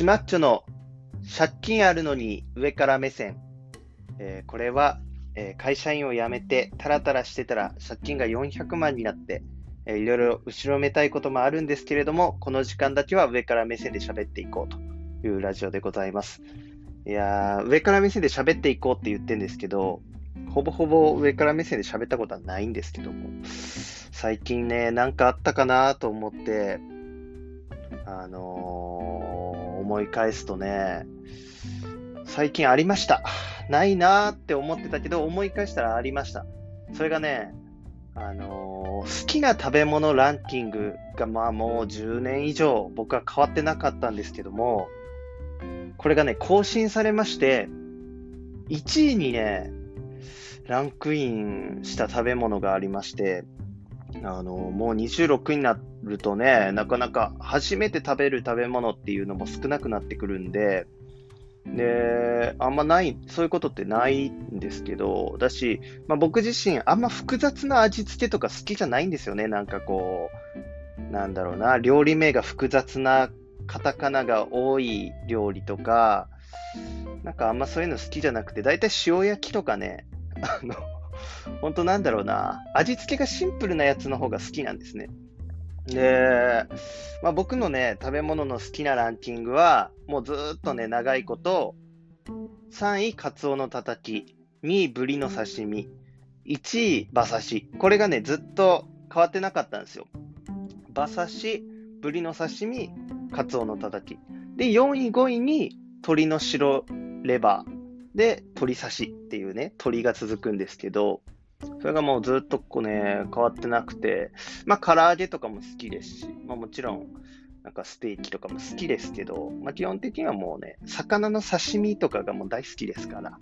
シマッチョの借金あるのに上から目線。えーこれは、えー会社員を辞めてタラタラしてたら借金が400万になって、えーいろいろ後ろめたいこともあるんですけれども、この時間だけは上から目線で喋っていこうというラジオでございます。いやー、上から目線で喋っていこうって言ってんですけど、ほぼほぼ上から目線で喋ったことはないんですけども、最近ね、なんかあったかなと思って、あのー思い返すとね、最近ありました。ないなーって思ってたけど、思い返したらありました。それがね、あのー好きな食べ物ランキングがまあもう10年以上僕は変わってなかったんですけども、これがね、更新されまして、1位にね、ランクインした食べ物がありまして、あの、もう26になってるとね、なかなか初めて食べる食べ物っていうのも少なくなってくるんで、で、あんまない、そういうことってないんですけど、だし、まあ、僕自身あんま複雑な味付けとか好きじゃないんですよね。なんかこう、なんだろうな、料理名が複雑なカタカナが多い料理とか、なんかあんまそういうの好きじゃなくて、だいたい塩焼きとかね、あの、本当なんだろうな、味付けがシンプルなやつの方が好きなんですね。で、まあ、僕のね、食べ物の好きなランキングは、もうずっとね、長いこと、3位、カツオのたたき、2位、ブリの刺身、1位、馬刺し。これがね、ずっと変わってなかったんですよ。馬刺し、ブリの刺身、カツオのたたき。で、4位、5位に、鶏の白レバー。で、鶏刺しっていうね、鶏が続くんですけど、それがもうずっとこうね、変わってなくて、まあ、唐揚げとかも好きですし、まあ、もちろん、なんかステーキとかも好きですけど、まあ、基本的にはもうね、魚の刺身とかがもう大好きですから、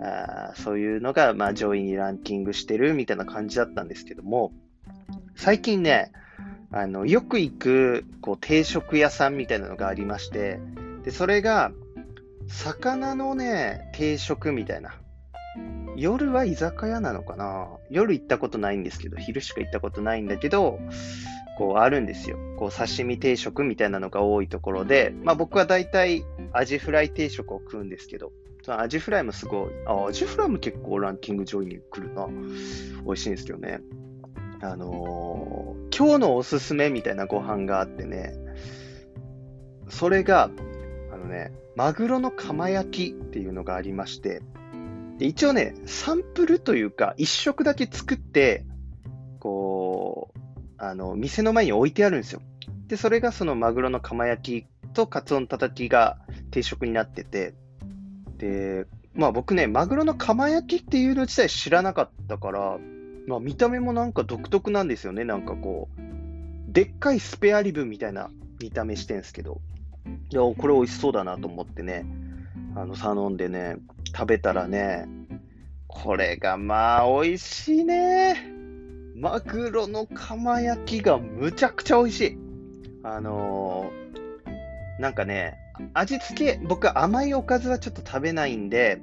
あそういうのが、まあ、上位にランキングしてるみたいな感じだったんですけども、最近ね、あの、よく行く、こう、定食屋さんみたいなのがありまして、で、それが、魚のね、定食みたいな。夜は居酒屋なのかな？夜行ったことないんですけど、昼しか行ったことないんだけど、こうあるんですよ。こう刺身定食みたいなのが多いところで、まあ僕は大体アジフライ定食を食うんですけど、そのアジフライもすごい、あ、アジフライも結構ランキング上位に来るな。美味しいんですけどね。あのー今日のおすすめみたいなご飯があってね、それが、あのね、マグロの釜焼きっていうのがありまして、で一応ね、サンプルというか、一食だけ作って、こう、あの、店の前に置いてあるんですよ。で、それがそのマグロの釜焼きとカツオのたたきが定食になってて、で、まあ僕ね、マグロの釜焼きっていうの自体知らなかったから、まあ見た目もなんか独特なんですよね。なんかこう、でっかいスペアリブみたいな見た目してんすけど、いや、これ美味しそうだなと思ってね、あの、頼んでね、食べたらね、これがまあ美味しいね。マグロの釜焼きがむちゃくちゃ美味しい。あのーなんかね、味付け、僕甘いおかずはちょっと食べないんで、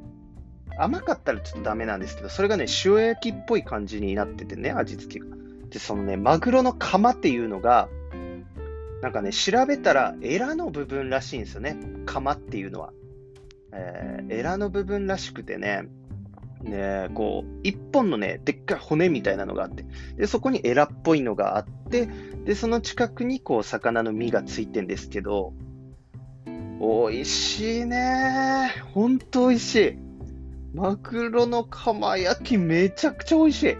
甘かったらちょっとダメなんですけど、それがね、塩焼きっぽい感じになっててね、味付けが。で、そのね、マグロの釜っていうのが、なんかね、調べたら、エラの部分らしいんですよね。釜っていうのは。えーエラの部分らしくてね、ね、こう、一本のね、でっかい骨みたいなのがあって、で、そこにエラっぽいのがあって、で、その近くにこう、魚の身がついてんですけど、美味しいねほんと美味しい。マグロの釜焼きめちゃくちゃ美味しい。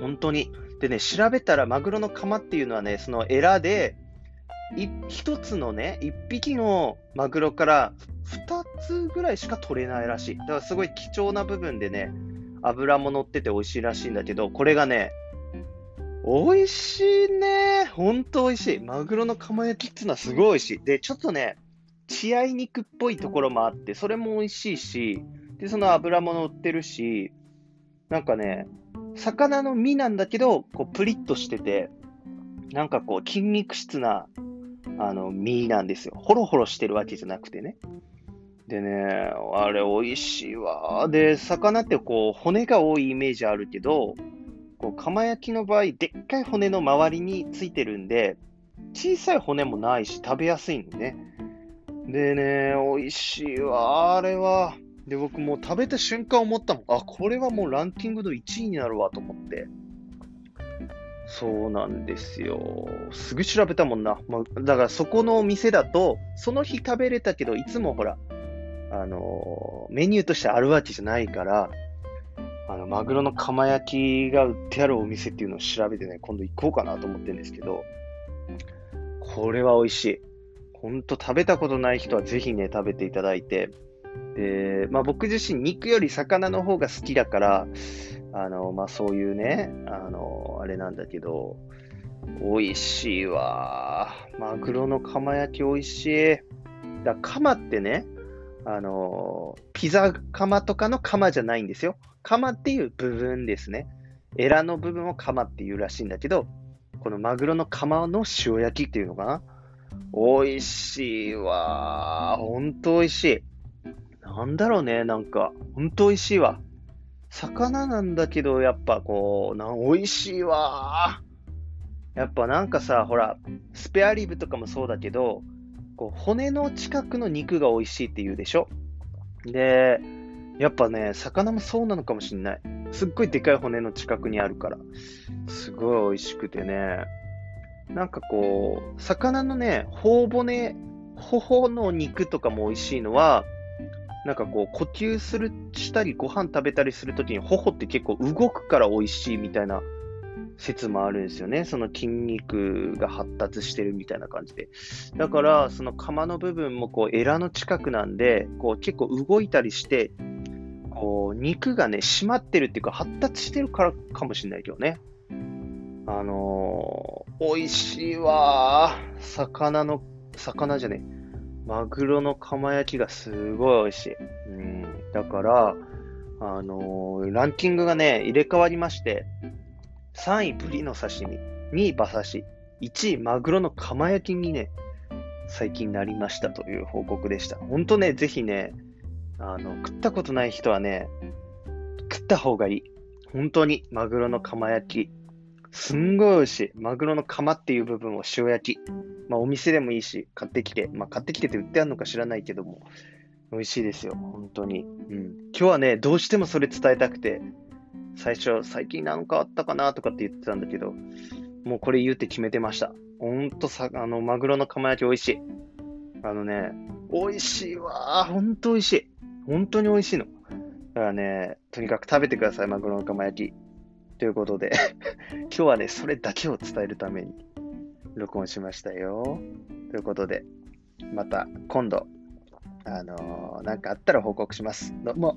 本当に。でね、調べたらマグロの釜っていうのはね、そのエラで、い一つのね、一匹のマグロから二つぐらいしか取れないらしい。だからすごい貴重な部分でね、脂も乗ってて美味しいらしいんだけど、これがね、美味しいね。ほんと美味しい。マグロの釜焼きっていうのはすごい美味しい。で、ちょっとね、血合い肉っぽいところもあって、それも美味しいし、で、その脂も乗ってるし、なんかね、魚の身なんだけど、こう、プリッとしてて、なんかこう、筋肉質な、あの、身なんですよ。ホロホロしてるわけじゃなくてね。でね、あれ美味しいわ。で、魚ってこう、骨が多いイメージあるけど、こう、釜焼きの場合、でっかい骨の周りについてるんで、小さい骨もないし、食べやすいのね。でね、美味しいわ、あれは。で、僕もう食べた瞬間思ったもん。あ、これはもうランキングの1位になるわと思って。そうなんですよ。すぐ調べたもんな。まあ、だからそこのお店だと、その日食べれたけど、いつもほら、あの、メニューとしてあるわけじゃないから、あの、マグロの釜焼きが売ってあるお店っていうのを調べてね、今度行こうかなと思ってるんですけど、これは美味しい。ほんと食べたことない人はぜひね、食べていただいて、で、まあ僕自身肉より魚の方が好きだから、あの、まあそういうね、あの、あれなんだけど、美味しいわ。マグロの釜焼き美味しい。だ釜ってね、あの、ピザ釜とかの釜じゃないんですよ。釜っていう部分ですね。エラの部分を釜っていうらしいんだけど、このマグロの釜の塩焼きっていうのかな。美味しいわ。ほんと美味しい。なんだろうね、なんか、ほんと美味しいわ。魚なんだけど、やっぱこう、な美味しいわ。やっぱなんかさ、ほら、スペアリブとかもそうだけど、こう骨の近くの肉が美味しいって言うでしょ？で、やっぱね、魚もそうなのかもしんない。すっごいでかい骨の近くにあるから。すごい美味しくてね。なんかこう、魚のね、頬骨、頬の肉とかも美味しいのは、なんかこう、呼吸する、したり、ご飯食べたりするときに、頬って結構動くから美味しいみたいな説もあるんですよね。その筋肉が発達してるみたいな感じで。だから、その釜の部分もこう、エラの近くなんで、こう、結構動いたりして、こう、肉がね、締まってるっていうか、発達してるからかもしれないけどね。あのー、美味しいわ魚の、魚じゃねえ。マグロの釜焼きがすごい美味しい。うん。だから、あのー、ランキングがね、入れ替わりまして、3位ブリの刺身、2位馬刺し、1位マグロの釜焼きにね、最近なりましたという報告でした。ほんとね、ぜひね、あの、食ったことない人はね、食った方がいい。本当に、マグロの釜焼き。すんごい美味しい。マグロの釜っていう部分を塩焼き。まあお店でもいいし、買ってきて。まあ買ってきてて売ってあるのか知らないけども、美味しいですよ。本当に。うん。今日はね、どうしてもそれ伝えたくて、最初、最近なんかあったかなとかって言ってたんだけど、もうこれ言うって決めてました。ほんとさ、あの、マグロの釜焼き美味しい。あのね、美味しいわー。ほんと美味しい。本当に美味しいの。だからね、とにかく食べてください、マグロの釜焼き。ということで 今日はね、それだけを伝えるために録音しましたよ。ということで、また今度、あのー、なんかあったら報告します。どうも。